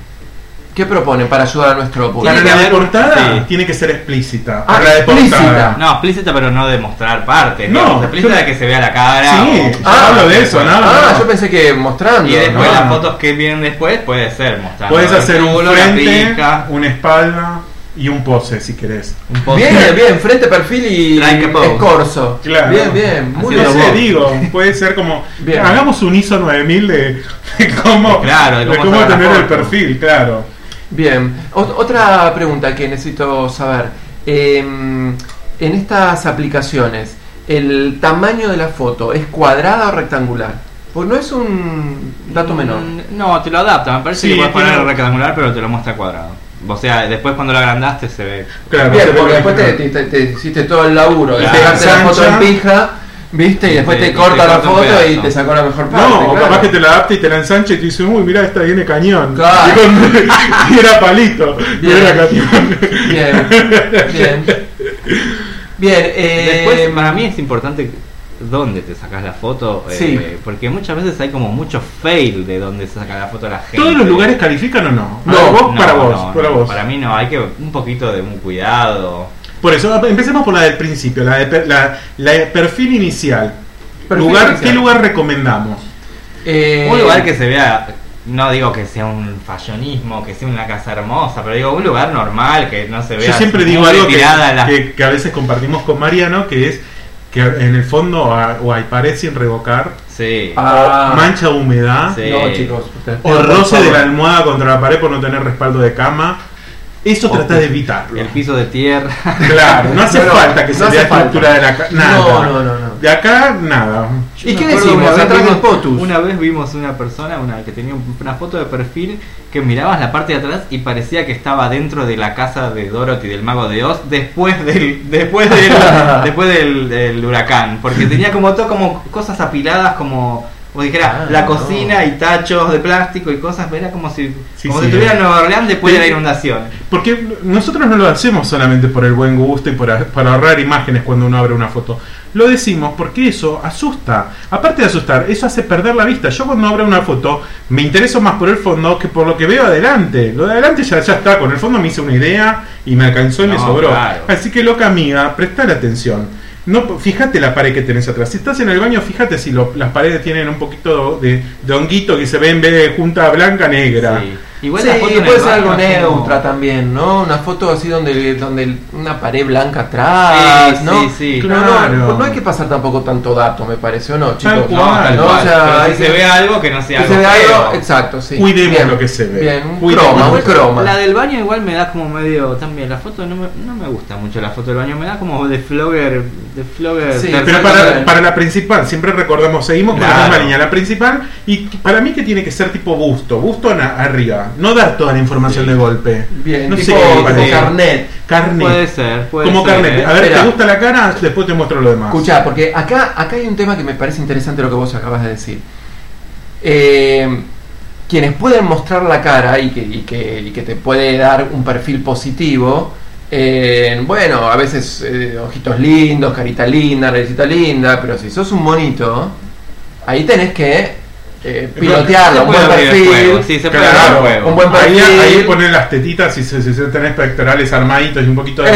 ¿Qué proponen para ayudar a nuestro Para Tiene público? que la de haber- portada sí. tiene que ser explícita. Ah, Para la de explícita. portada. No, explícita, pero no de mostrar partes. No, digamos, explícita yo- de que se vea la cara. Sí, o- yo hablo de eso, ¿no? Ah, no. yo pensé que mostrando. Y después no. las fotos que vienen después puede ser mostrando. Puedes hacer un culo, frente, una espalda y un pose si querés. un post. Bien, bien, frente, perfil y pose. escorzo. Claro. Bien, bien. Muy No bien. vos. digo, puede ser como. Bien. Hagamos un ISO 9000 de, de cómo, Claro, de de cómo cómo sacar la tener el perfil, claro. Bien. Ot- otra pregunta que necesito saber. Eh, en estas aplicaciones, ¿el tamaño de la foto es cuadrada o rectangular? Pues no es un dato menor. Mm, No, te lo adapta. Me parece Sí, que puedes poner tiene- rectangular, pero te lo muestra cuadrado. O sea, después cuando lo agrandaste se ve. Claro, Bien, se porque que- después te, te- te- te hiciste todo el laburo de Claro. pegarte la foto en pija, ¿viste? Y Y después te- te, y te corta la foto y te sacó la mejor parte. No, o claro. capaz que te la adapta y te la ensancha y te dice, uy, mira, esta viene cañón. Claro. Y, con- y era palito. Y Bien. era cañón. Bien, bien. Bien, eh, Después, para mí es importante dónde te sacas la foto. eh, Sí. porque muchas veces hay como mucho fail de dónde se saca la foto la gente. ¿Todos los lugares califican o no? No, vos, No, para vos, no, para no, vos. Para mí no, hay que un poquito de un cuidado. Por eso, empecemos por la del principio, la de per- la, la de perfil inicial. Perfil lugar, inicial. ¿Qué lugar recomendamos? eh, Un lugar que se vea, no digo que sea un fallonismo, que sea una casa hermosa, pero digo un lugar normal, que no se vea. Yo siempre digo algo que, la- que- que a veces compartimos con Mariano, que es que en el fondo a- o hay pared sin revocar, Sí. Ah, mancha de humedad, Sí. No, chicos. ustedes- o roce de la almohada contra la pared por no tener respaldo de cama. Eso trata de evitarlo. El piso de tierra. Claro, no hace falta que no se vea estructura de la casa. Nada. No, no, no, no. De acá, nada. ¿Y qué decimos? una vez Atrás del vimos-. Una vez vimos una persona una que tenía un- una foto de perfil que mirabas la parte de atrás y parecía que estaba dentro de la casa de Dorothy del mago de Oz después del después del después del, del huracán porque tenía como todo como cosas apiladas como como dijera Ah, la no. cocina y tachos de plástico y cosas era como si Sí, como sí. si estuviera en Nueva Orleans después de la inundación Porque nosotros no lo hacemos solamente por el buen gusto y por para ahorrar imágenes cuando uno abre una foto. Lo decimos porque eso asusta. Aparte de asustar, eso hace perder la vista. Yo cuando abro una foto me intereso más por el fondo que por lo que veo adelante. Lo de adelante ya, ya está. Con el fondo me hice una idea y me alcanzó y me No, sobró. claro. Así que loca amiga, prestale atención. No, fíjate la pared que tenés atrás. Si estás en el baño, fíjate si lo- las paredes tienen un poquito de, honguito que se ve en vez de junta blanca negra. Igual Sí, puede ser algo como- neutra también, ¿no? Una foto así donde, donde una pared blanca atrás, Sí, ¿no? sí, sí. No, no, no hay que pasar tampoco tanto dato, me parece, ¿o no, chicos? Tal cual, tal ¿no? O sea, Pero hay si que- se ve algo que no sea que algo se feo. algo, exacto, sí. Cuidemos Bien. lo que se ve. Bien, un Cuidemos croma, un ve. croma. La del baño igual me da como medio también la foto no me, no me gusta mucho la foto del baño me da como de flogger de flogger Sí, Pero para, para la principal, siempre recordamos, seguimos con la misma línea. La principal, y para mí que tiene que ser tipo busto, busto na- no dar toda la información Sí. de golpe. Bien, no tipo, sé qué parece. carnet. Carnet. puede ser puede Como ser, carnet. ¿eh? A ver, Espera. ¿te gusta la cara? Después te muestro lo demás. Escuchá, porque acá, acá hay un tema que me parece interesante lo que vos acabas de decir. Eh, quienes pueden mostrar la cara y que, y que, y que te puede dar un perfil positivo, eh, bueno, a veces eh, ojitos lindos, carita linda, naricita linda, pero si sos un monito, ahí tenés que eh, pilotearlo, un buen perfil. sí, se puede Claro, abrir un buen ahí, perfil. ahí ponen las tetitas y si, si, si tenés pectorales armaditos y un poquito de,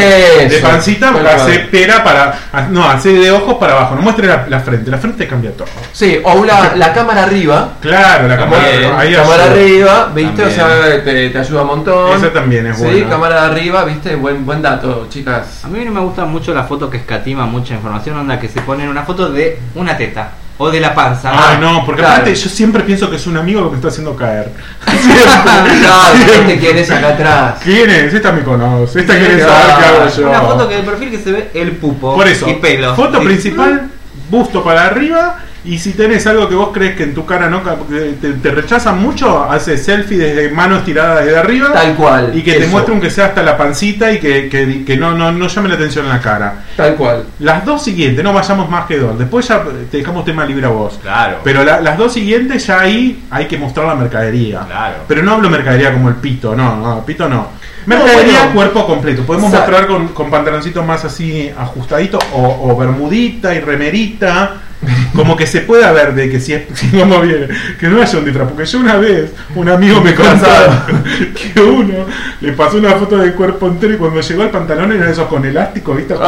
de pancita, hace pera para. No, hace de ojos para abajo. No muestre la, la frente. La frente cambia todo. Sí, o la, la cámara arriba. Claro, la cámara. Ahí cámara arriba, ¿viste? O sea, te, te ayuda un montón. Esa también es Sí, buena. cámara de arriba, ¿viste? Buen, buen dato, chicas. a mí no me gusta mucho la foto que escatima mucha información onda que se ponen una foto de una teta o de la panza Ay, no, porque Claro. aparte yo siempre pienso que es un amigo que me está haciendo caer. Claro, ¿qué quieres acá atrás? ¿Quién es? Esta me conoce. Esta quiere saber qué hago yo. una foto que de perfil que se ve el pupo Por eso, y pelo foto Sí. principal, busto para arriba. Y si tenés algo que vos crees que en tu cara no te, te rechazan mucho, haces selfie desde manos tiradas desde arriba. Tal cual. Y que te muestre aunque sea hasta la pancita y que, que- que no, no, no llame la atención en la cara. Tal cual. Las dos siguientes, no vayamos más que dos. Después ya te dejamos tema libre a vos. claro Pero la- las dos siguientes ya ahí hay que mostrar la mercadería. Claro. Pero no hablo mercadería como el pito, no, no, pito no. Mercadería bueno. cuerpo completo. Podemos mostrar con, con pantaloncitos más así ajustaditos o, o bermudita y remerita como que se pueda ver de que si, es, vamos bien, que no haya un disfraz. Porque yo una vez, un amigo me contaba que uno le pasó una foto del cuerpo entero y cuando llegó al pantalón era esos con elástico, ¿viste?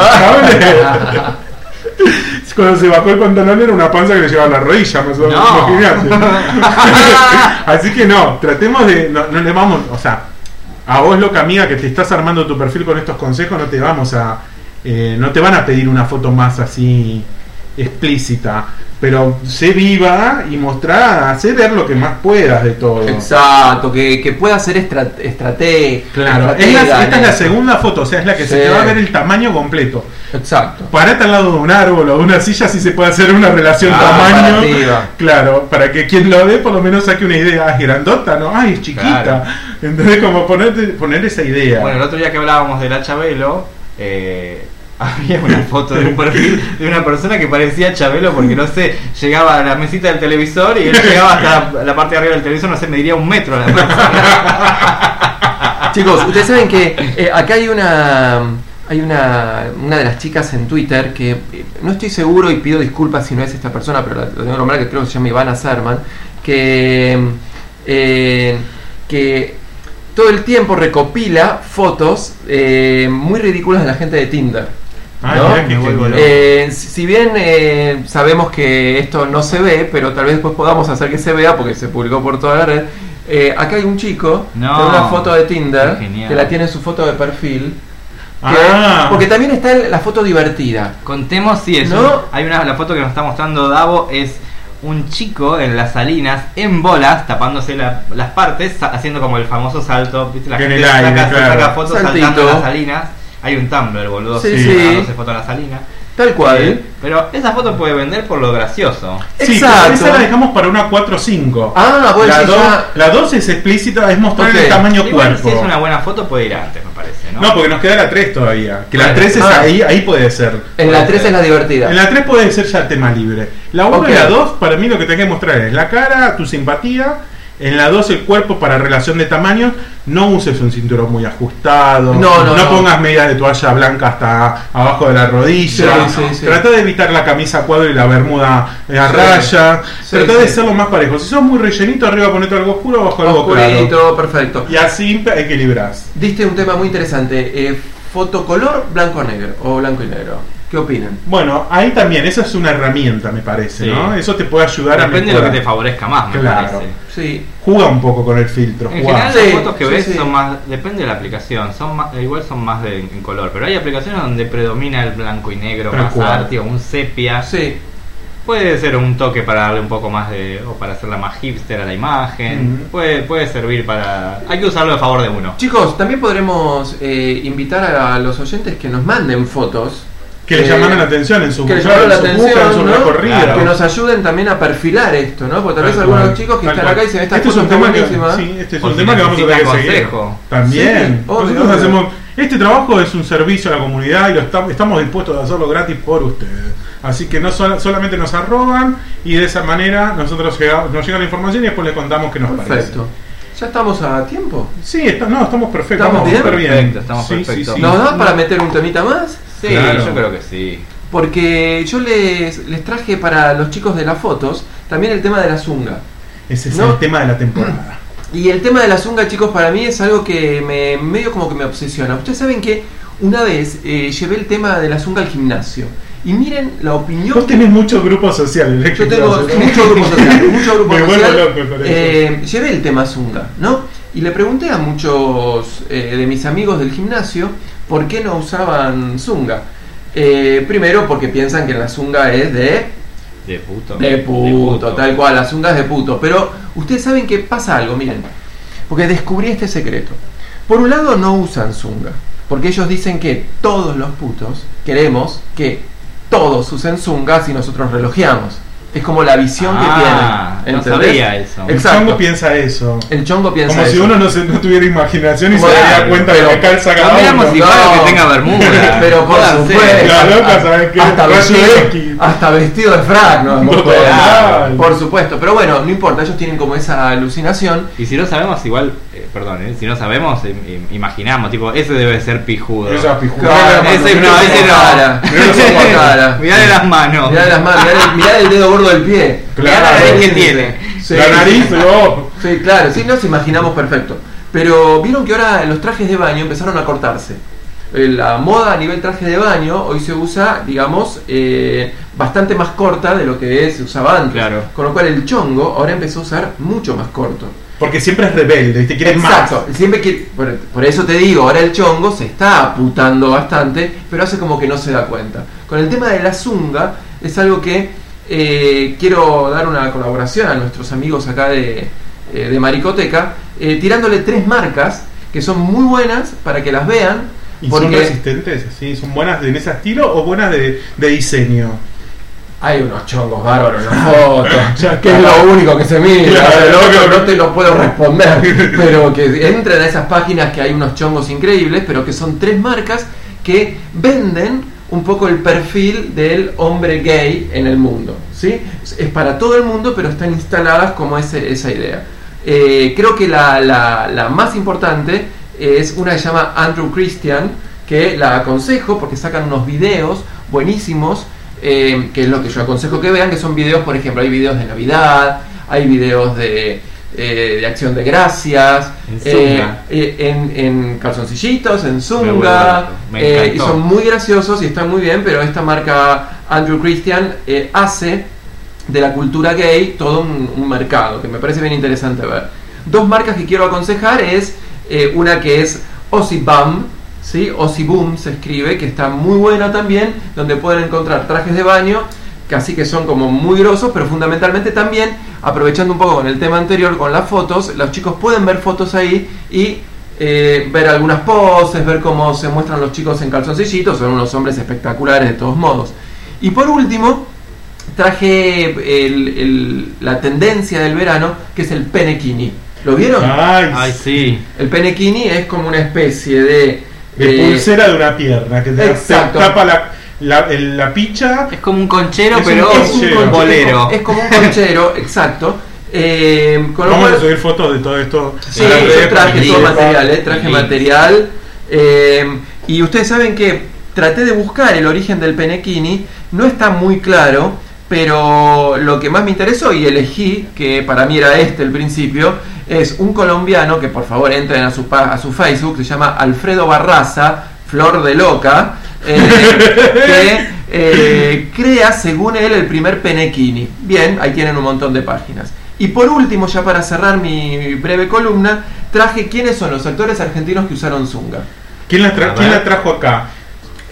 Cuando se bajó el pantalón era una panza que le llevaba a la rodilla, más o menos. No. imagínate. Así que no, tratemos de. No, no le vamos. O sea, a vos, loca amiga, que te estás armando tu perfil con estos consejos, no te vamos a. eh, no te van a pedir una foto más así explícita. Pero sé viva y mostrá, hacer ver lo que más puedas de todo. Exacto, que, que pueda ser estra- estratega. Claro, es estratega la- esta es la segunda foto, o sea, es la que se te va a ver el tamaño completo. Exacto. Parate al lado de un árbol o de una silla si se puede hacer una relación Ah, tamaño. comparativa. Claro, para que quien lo ve por lo menos saque una idea. Es grandota, ¿no? Ay, es chiquita. Claro. Entonces, como ponerte, poner esa idea. Bueno, el otro día que hablábamos de la Chabelo, eh, había una foto de un perfil de una persona que parecía Chabelo porque no sé, llegaba a la mesita del televisor y él llegaba hasta la, la parte de arriba del televisor, no sé, mediría un metro la persona. Chicos, ustedes saben que eh, acá hay una hay una, una de las chicas en Twitter que eh, no estoy seguro y pido disculpas si no es esta persona, pero la, lo tengo que nombrar que creo que se llama Ivana Serman, que eh, que todo el tiempo recopila fotos eh, muy ridículas de la gente de Tinder. Ah. Eh, si bien eh, sabemos que esto no se ve, pero tal vez después podamos hacer que se vea porque se publicó por toda la red. eh, acá hay un chico No. con una foto de Tinder que la tiene en su foto de perfil. que- Ah. Porque también está la foto divertida. Contemos si es. ¿No? un- hay una la foto que nos está mostrando Davo es un chico en las salinas en bolas tapándose la- las partes haciendo como el famoso salto ¿viste? la En gente el aire, saca, se claro. saca fotos Saltito. saltando en las salinas hay un Tumblr boludo Sí, sí, sí. sacándose foto en las salinas Tal cual. Eh, pero esa foto puede vender por lo gracioso Sí, Exacto. esa la dejamos para una 4 o 5. Ah, vos la, decís 2, ya- la 2 es explícita, es mostrar Ok. el tamaño Igual, cuerpo. si es una buena foto puede ir antes me parece ¿no? No, porque nos queda la 3 todavía. Que la Bueno. 3 es Ah. ahí, ahí puede ser. En la 3 es la divertida. En la 3 puede ser ya tema libre. La 1 Ok. y la 2, para mí lo que tenés que mostrar es la cara, tu simpatía. En la 2 el cuerpo para relación de tamaño. No uses un cinturón muy ajustado. No, no, no. pongas medias de toalla blanca hasta abajo de la rodilla. Sí, sí, sí. Trata de evitar la camisa a cuadro y la bermuda a raya. Trata de ser lo más parejo. Si sos muy rellenito, arriba ponete algo oscuro, abajo algo claro. Oscurito, perfecto. Y así equilibras. Diste un tema muy interesante. Eh, fotocolor blanco-negro o blanco y negro. ¿Qué opinan? Bueno, ahí también, esa es una herramienta, me parece, Sí. ¿no? Eso te puede ayudar a depende de lo que te favorezca más me Claro. parece Sí. Juega un poco con el filtro. En general Sí, las fotos que sí, ves sí. son más, depende de la aplicación, son más, igual son más de, en color, pero hay aplicaciones donde predomina el blanco y negro, Tal más cual. arte o un sepia. Sí. Puede ser un toque para darle un poco más de, o para hacerla más hipster a la imagen, puede, puede servir para, hay que usarlo a favor de uno. Chicos, también podremos eh, invitar a los oyentes que nos manden fotos. Que le eh, llamaron la atención en su que en la su atención, en su ¿no? recorrido. Claro. Que nos ayuden también a perfilar esto, ¿no? Porque tal vez algunos cual, chicos que tal están cual. acá y dicen esta este es un está tema que, sí, este es un tema que vamos a tener que seguir. También. Sí, obvio, Nosotros obvio. hacemos este trabajo es un servicio a la comunidad y lo estamos, estamos dispuestos a hacerlo gratis por ustedes. Así que no sol- solamente nos arroban y de esa manera nosotros llega- nos llega la información y después les contamos qué nos Perfecto. ¿Ya estamos a tiempo? parece. Sí, está- no, estamos perfectos. ¿Estamos bien? súper bien. Perfecto, estamos Sí, sí, perfectos. sí. ¿Nos da para meter un temita más? Sí, Claro. yo creo que sí. Porque yo les, les traje para los chicos de las fotos también el tema de la zunga. Ese es No. el tema de la temporada. Y el tema de la zunga, chicos, para mí es algo que me medio como que me obsesiona. Ustedes saben que una vez eh, llevé el tema de la zunga al gimnasio. Y miren la opinión Vos tenés muchos grupos sociales. ¿eh? Yo tengo mucho grupo social, mucho grupo Me vuelvo social. loco con eso. Eh, llevé el tema Zunga, ¿no? Y le pregunté a muchos eh, de mis amigos del gimnasio por qué no usaban Zunga. Eh, primero porque piensan que la Zunga es de, De puto. de puto, tal cual, la Zunga es de puto. Pero ustedes saben que pasa algo, miren. Porque descubrí este secreto. Por un lado no usan Zunga, porque ellos dicen que todos los putos queremos que todos usen Zunga si nosotros relojeamos. Es como la visión Ah, que tienen. no sabía eso. El Exacto. chongo piensa eso. El chongo piensa Como si eso. uno no, se- no tuviera imaginación y Como se daría claro, cuenta de que calza cada uno. igual No. que tenga bermuda. Pero por supuesto. La loca, ¿sabes qué? Hasta X. hasta vestido de frac, ¿no? Por supuesto, pero bueno, no importa, ellos tienen como esa alucinación. Y si no sabemos, igual, eh, perdón, eh, si no sabemos, eh, imaginamos, tipo, ese debe ser pijudo. Esa pijuda. Claro, ese no, ese no. cara, cara. Mirá de las manos. Mirá las manos, mirá el, mirá el dedo gordo del pie. Mirá la nariz que tiene. Sí, la nariz, sí. oh. Sí, claro, sí, nos imaginamos perfecto. Pero vieron que ahora los trajes de baño empezaron a cortarse. Eh, La moda a nivel traje de baño hoy se usa, digamos, eh, bastante más corta de lo que se usaba antes. Claro. Con lo cual el chongo ahora empezó a usar mucho más corto. Porque siempre es rebelde, te quiere más. Exacto, siempre que, por, por eso te digo, ahora el chongo se está aputando bastante, pero hace como que no se da cuenta. Con el tema de la zunga, es algo que eh, quiero dar una colaboración a nuestros amigos acá de, eh, de Maricoteca, eh, tirándole tres marcas que son muy buenas para que las vean. ¿Y son resistentes? ¿sí? ¿Son buenas en ese estilo o buenas de, de diseño? Hay unos chongos bárbaros en las fotos, que es lo único que se mira. El otro no te lo puedo responder, pero que entren a esas páginas que hay unos chongos increíbles, pero que son tres marcas que venden un poco el perfil del hombre gay en el mundo. ¿sí? Es es para todo el mundo, pero están instaladas como ese- esa idea. Eh, creo que la, la- la más importante es una que se llama Andrew Christian, que la aconsejo porque sacan unos videos buenísimos, eh, que es lo que yo aconsejo que vean, que son videos, por ejemplo, hay videos de Navidad, hay videos de, eh, de acción de gracias, En eh, eh, en, en calzoncillitos, en zunga, y son muy graciosos y están muy bien, pero esta marca Andrew Christian hace de la cultura gay todo un, un mercado que me parece bien interesante ver. Dos marcas que quiero aconsejar es una que es Ossibum, ¿sí? Ossibum se escribe, que está muy buena también, donde pueden encontrar trajes de baño, que así que son como muy grosos, pero fundamentalmente también, aprovechando un poco con el tema anterior, con las fotos, los chicos pueden ver fotos ahí y eh, ver algunas poses, ver cómo se muestran los chicos en calzoncillitos, son unos hombres espectaculares de todos modos. Y por último, traje el- el- la tendencia del verano, que es el penekini. ¿Lo vieron? Ay, Ay, sí. El penekini es como una especie de... de eh, pulsera de una pierna que te, tapa la, la, el- la picha. Es como un conchero, Es un pero conchero. un bolero. Es como un conchero, exacto. Eh, con Vamos cual- a subir fotos de todo esto. Sí, yo traje todo material, eh, traje Sí. material. eh, y ustedes saben que traté de buscar el origen del penekini, no está muy claro, pero lo que más me interesó y elegí, que para mí era este el principio, es un colombiano que por favor entren a su, a su Facebook, se llama Alfredo Barraza, Flor de Loca, eh, que eh, crea según él el primer penekini. Bien, ahí tienen un montón de páginas. Y por último, ya para cerrar mi breve columna, traje quiénes son los actores argentinos que usaron Zunga. ¿Quién la, tra- quién la trajo acá?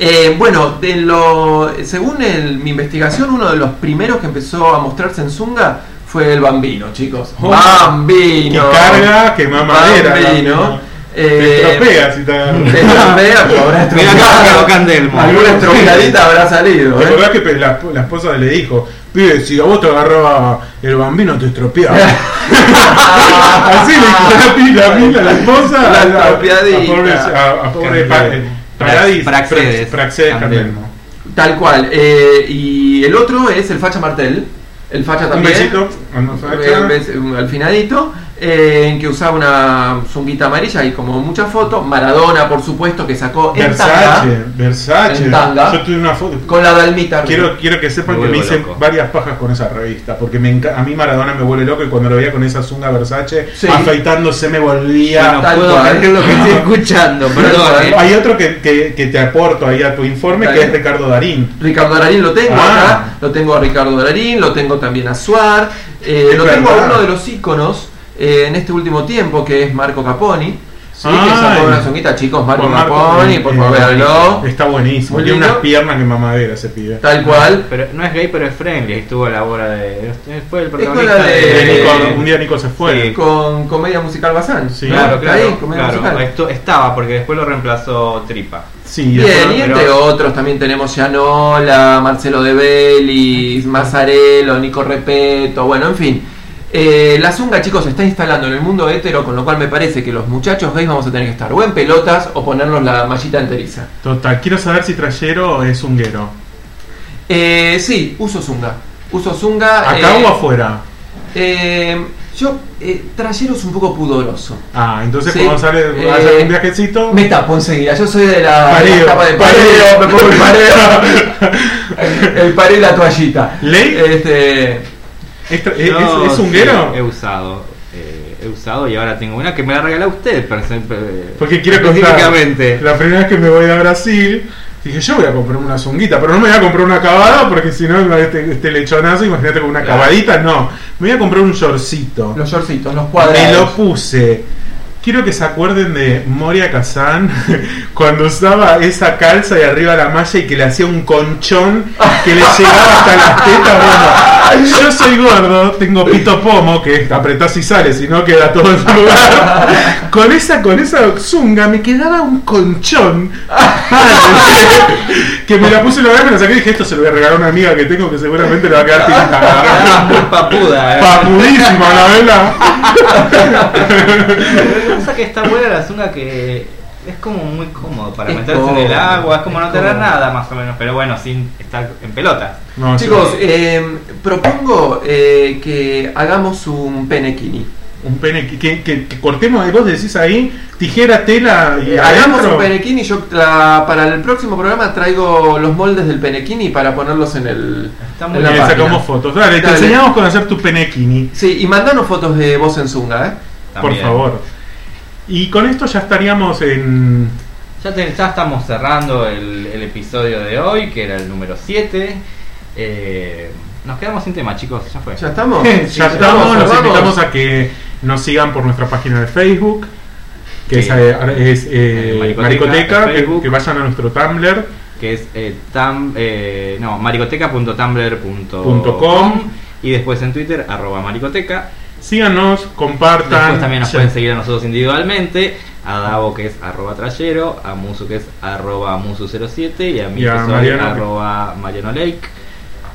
Eh, bueno, de lo, según el- mi investigación, uno de los primeros que empezó a mostrarse en Zunga fue el Bambino, chicos. Oh, Bambino. Que carga, que mamadera. Bambino. Te Eh, estropea si te te estropea, pero habrá estropeado. Alguna estropeadita habrá salido. ¿Te ¿eh? acordás que la, la esposa le dijo, pibe, si a vos te agarraba el bambino te estropeaba? Así le dijo la pila, la, la esposa, La a- a- estropeadita. A, pobre, a, a pobre pa- Candelmo. eh, Paradis, Praxedes. Prax- Praxedes Candelmo. Tal cual. eh, y el otro es el Facha Martel. El Facha también. besito. un qué. bes- un- al finadito, eh, en que usaba una zunguita amarilla y como muchas fotos. Maradona, por supuesto, que sacó en Versace, tanga, Versace. En tanga. Yo tuve una foto. con la dalmita. Quiero, quiero que sepan Me que me hice loco. varias pajas con esa revista, porque me a mí Maradona me vuelve loco y cuando lo veía con esa zunga Versace, Sí. afeitándose me volvía... no tal puedo cual. creer lo que estoy escuchando, perdón. eh. Hay otro que, que- que te aporto ahí a tu informe, que es. Ricardo Darín. Ricardo Darín lo tengo Ah. acá, lo tengo a Ricardo Darín, lo tengo también a Suar, eh, lo tengo a uno de los íconos eh, en este último tiempo, que es Marco Caponi. Sí, que sacó una zunguita, chicos, Marco Caponi, por favor, véanlo. Está buenísimo. Muy Tiene unas piernas que mamadera ese pibe. Tal cual. Pero no es gay, pero es friendly. Estuvo a la hora de. Fue el protagonista de- De Nico- un día Nico se fue. sí. Con comedia musical Bazán. Claro, claro. ahí, comedia claro. musical. Esto- estaba, porque después lo reemplazó Tripa. Sí, Bien, después- y pero- entre otros también tenemos Gianola, Marcelo De Bellis, Mazzarello, Nico Repeto, bueno, en fin. Eh, la zunga, chicos, se está instalando en el mundo hetero, con lo cual me parece que los muchachos gays vamos a tener que estar o en pelotas o ponernos la mallita enteriza. Total, quiero saber si Trayero es unguero. Eh, sí, uso Zunga. Uso Zunga. ¿Acá eh, o afuera? eh, yo, trayero es un poco pudoroso. Ah, entonces Sí, cuando sale un viajecito. Me tapo enseguida. Yo soy de la, de la Pareo, tapa de pareo. pareo, me pongo el pareo. el pareo y la toallita. ¿Ley? Este, ¿Es, es, Yo es- es unguero? sí, he usado. eh, he usado y ahora tengo una que me la regaló usted. per- per- Porque quiero contar. La primera vez que me voy a Brasil, dije yo voy a comprar una zunguita, pero no me voy a comprar una acabada porque si no, este, este lechonazo, imagínate con una Claro. acabadita, no. Me voy a comprar un shortcito. los shortcitos, los Me lo cuadrados. puse. Quiero que se acuerden de Moria Kazan cuando usaba esa calza de arriba la malla y que le hacía un conchón que le llegaba hasta las tetas. Bueno, yo soy gordo, tengo pito pomo, que apretás y sale, si no queda todo en su lugar. Con esa, con esa zunga me quedaba un conchón. que me la puse la vez, me la saqué y dije, esto se lo voy a regalar a una amiga que tengo que seguramente le va a quedar tirita. papuda, eh. Papudísima la vela. Pasa que está buena la zunga que es como muy cómodo para Es meterse en el agua, es como no tener cómodo. nada más o menos, pero bueno, sin estar en pelotas. No, Chicos, eh, propongo eh, que hagamos un penekini. Un pene que, que, que- cortemos, vos decís ahí, tijera, tela y Eh, hagamos un penekini. Yo la- para el próximo programa traigo los moldes del penekini para ponerlos en el. Está en muy la le bien, página. sacamos fotos. Dale, te Dale. enseñamos con hacer tu penekini, Sí, y mandanos fotos de vos en Zunga, ¿eh? por favor. Y con esto ya estaríamos en. Ya, te- ya estamos cerrando el, el episodio de hoy, que era el número 7. Eh, nos quedamos sin tema, chicos, ya fue. ¿Ya estamos? ya Sí, estamos, los cerramos. invitamos a que nos sigan por nuestra página de Facebook, que Sí. es, eh, es, eh, Eh, Maricoteca, Maricoteca, que, Facebook. que vayan a nuestro Tumblr. que es eh, tam, eh, no, maricoteca.tumblr.com Punto com. y después en Twitter arroba maricoteca Síganos, compartan. después también nos pueden seguir a nosotros individualmente a Davo que es arroba trayero a Musu que es arroba musu07 y a mí Y a que soy Mariano, arroba mariano lake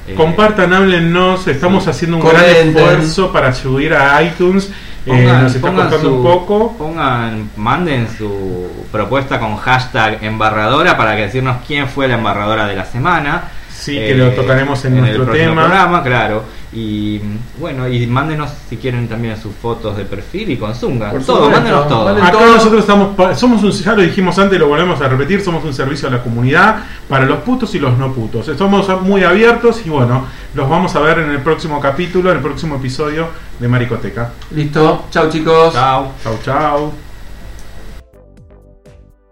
Eh, Compartan, háblennos, estamos sí. haciendo un Comenten. gran esfuerzo para subir a iTunes. Eh, pongan- nos está pongan costando su- un poco. pongan manden su propuesta con hashtag embarradora para que decirnos quién fue la embarradora de la semana Sí, que lo tocaremos en, el nuestro tema. programa, claro. Y bueno, y mándenos si quieren también sus fotos de perfil y con Zunga. Por todo, supuesto, mándenos todo. Acá todo. nosotros estamos, somos un, ya lo dijimos antes, lo volvemos a repetir, somos un servicio a la comunidad para los putos y los no putos. Somos muy abiertos y bueno, los vamos a ver en el próximo capítulo, en el próximo episodio de Maricoteca. Listo. Chau, chicos. Chao. Chau, chau.